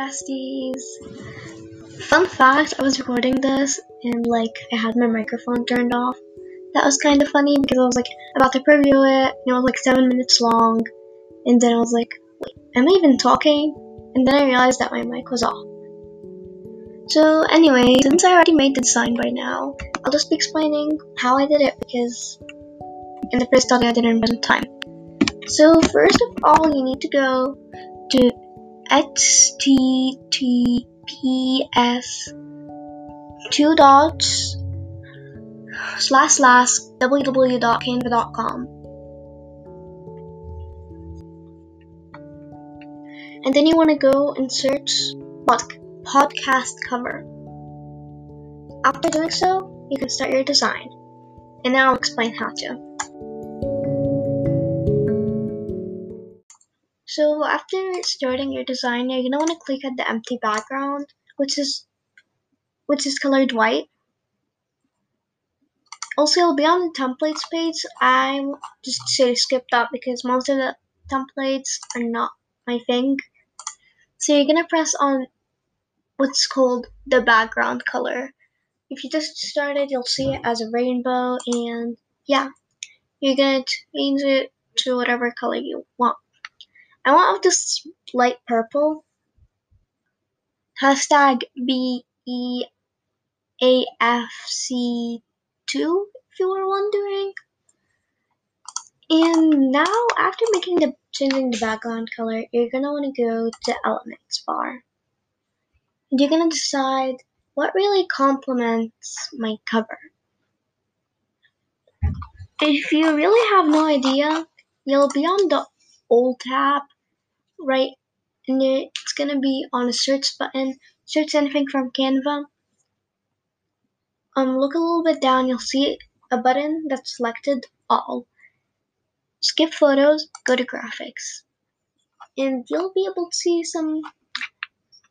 Besties! Fun fact, I was recording this and like I had my microphone turned off. That was kind of funny because I was like about to preview it and it was like 7 minutes long and then I was like, wait, am I even talking? And then I realized that my mic was off. So anyway, since I already made the design by now, I'll just be explaining how I did it because in the first study I didn't spend time. So first of all, you need to go to https two dots slash slash www.canva.com and then you want to go and search podcast cover. After doing so you can start your design. And now I'll explain how to So after starting your design, you're gonna want to click at the empty background, which is which is colored white. Also, it'll be on the templates page. I just say skip that because most of the templates are not my thing. So you're gonna press on what's called the background color. If you just started, you'll see it as a rainbow, and yeah, you're gonna change it to whatever color you want. I want this light purple. Hashtag B E A F C 2 if you were wondering. And now, after making the changing the background color, you're gonna want to go to Elements bar. And you're gonna decide what really complements my cover. If you really have no idea, you'll be on the old tab right and it's gonna be on a search button. Search anything from Canva. Um, look a little bit down. You'll see a button that's selected all. Skip photos. Go to graphics, and you'll be able to see some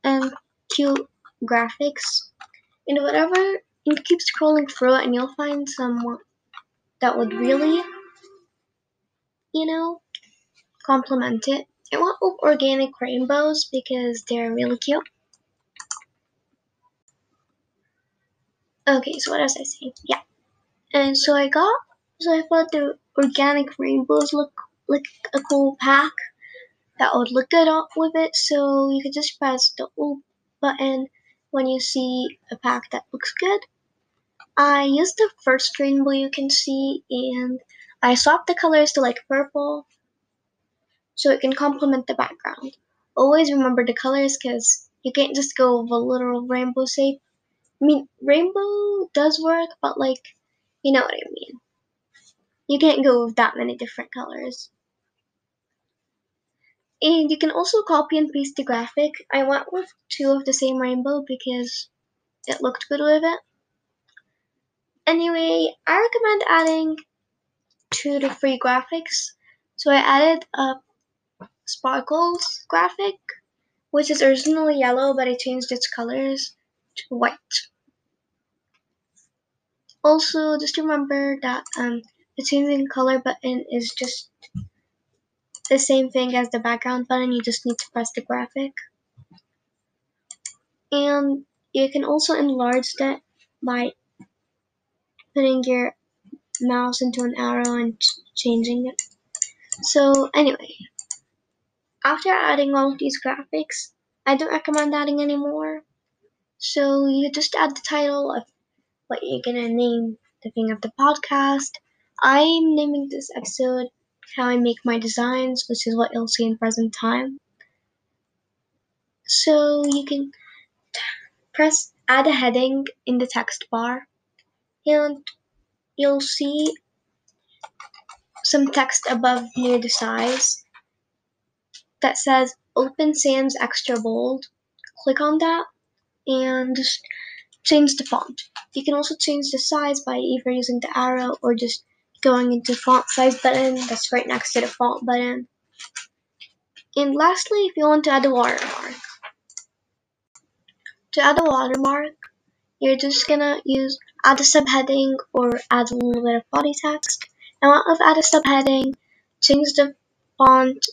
um cute graphics. And whatever, you keep scrolling through it, and you'll find some that would really, you know, complement it. I want organic rainbows because they're really cute. Okay, so what was I saying? Yeah. And so I got, so I thought the organic rainbows look like a cool pack that would look good with it. So you could just press the O button when you see a pack that looks good. I used the first rainbow you can see and I swapped the colors to like purple so it can complement the background. Always remember the colors because you can't just go with a literal rainbow shape. I mean, rainbow does work, but like, you know what I mean. You can't go with that many different colors. And you can also copy and paste the graphic. I went with two of the same rainbow because it looked good with it. Anyway, I recommend adding two to three graphics. So I added a Sparkles graphic, which is originally yellow but I changed its colors to white. Also, just remember that um, the changing color button is just the same thing as the background button, you just need to press the graphic. And you can also enlarge that by putting your mouse into an arrow and changing it. So anyway, after adding all of these graphics, I don't recommend adding any more. So you just add the title of what you're gonna name the thing of the podcast. I'm naming this episode How I Make My Designs, which is what you'll see in present time. So you can press add a heading in the text bar and you'll see some text above near the size that says Open Sans Extra Bold. Click on that and just change the font. You can also change the size by either using the arrow or just going into font size button that's right next to the font button. And lastly, if you want to add a watermark. To add a watermark, you're just gonna use add a subheading or add a little bit of body text. And want to add a subheading, change the font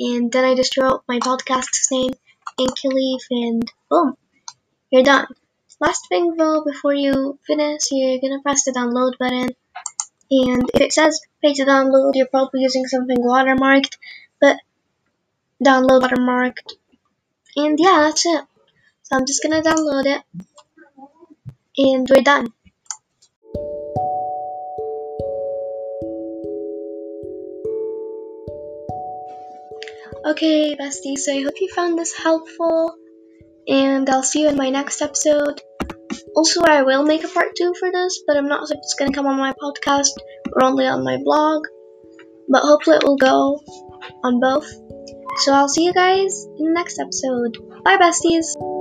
and then I just wrote my podcast's name Leaf, and boom, you're done. Last thing though, before you finish, you're gonna press the download button. And if it says pay to download, you're probably using something watermarked, but download watermarked. And yeah, that's it. So I'm just gonna download it. And we're done. Okay, besties, so I hope you found this helpful, and I'll see you in my next episode. Also, I will make a part 2 for this, but I'm not sure if it's gonna come on my podcast or only on my blog, but hopefully it will go on both. So I'll see you guys in the next episode. Bye, besties!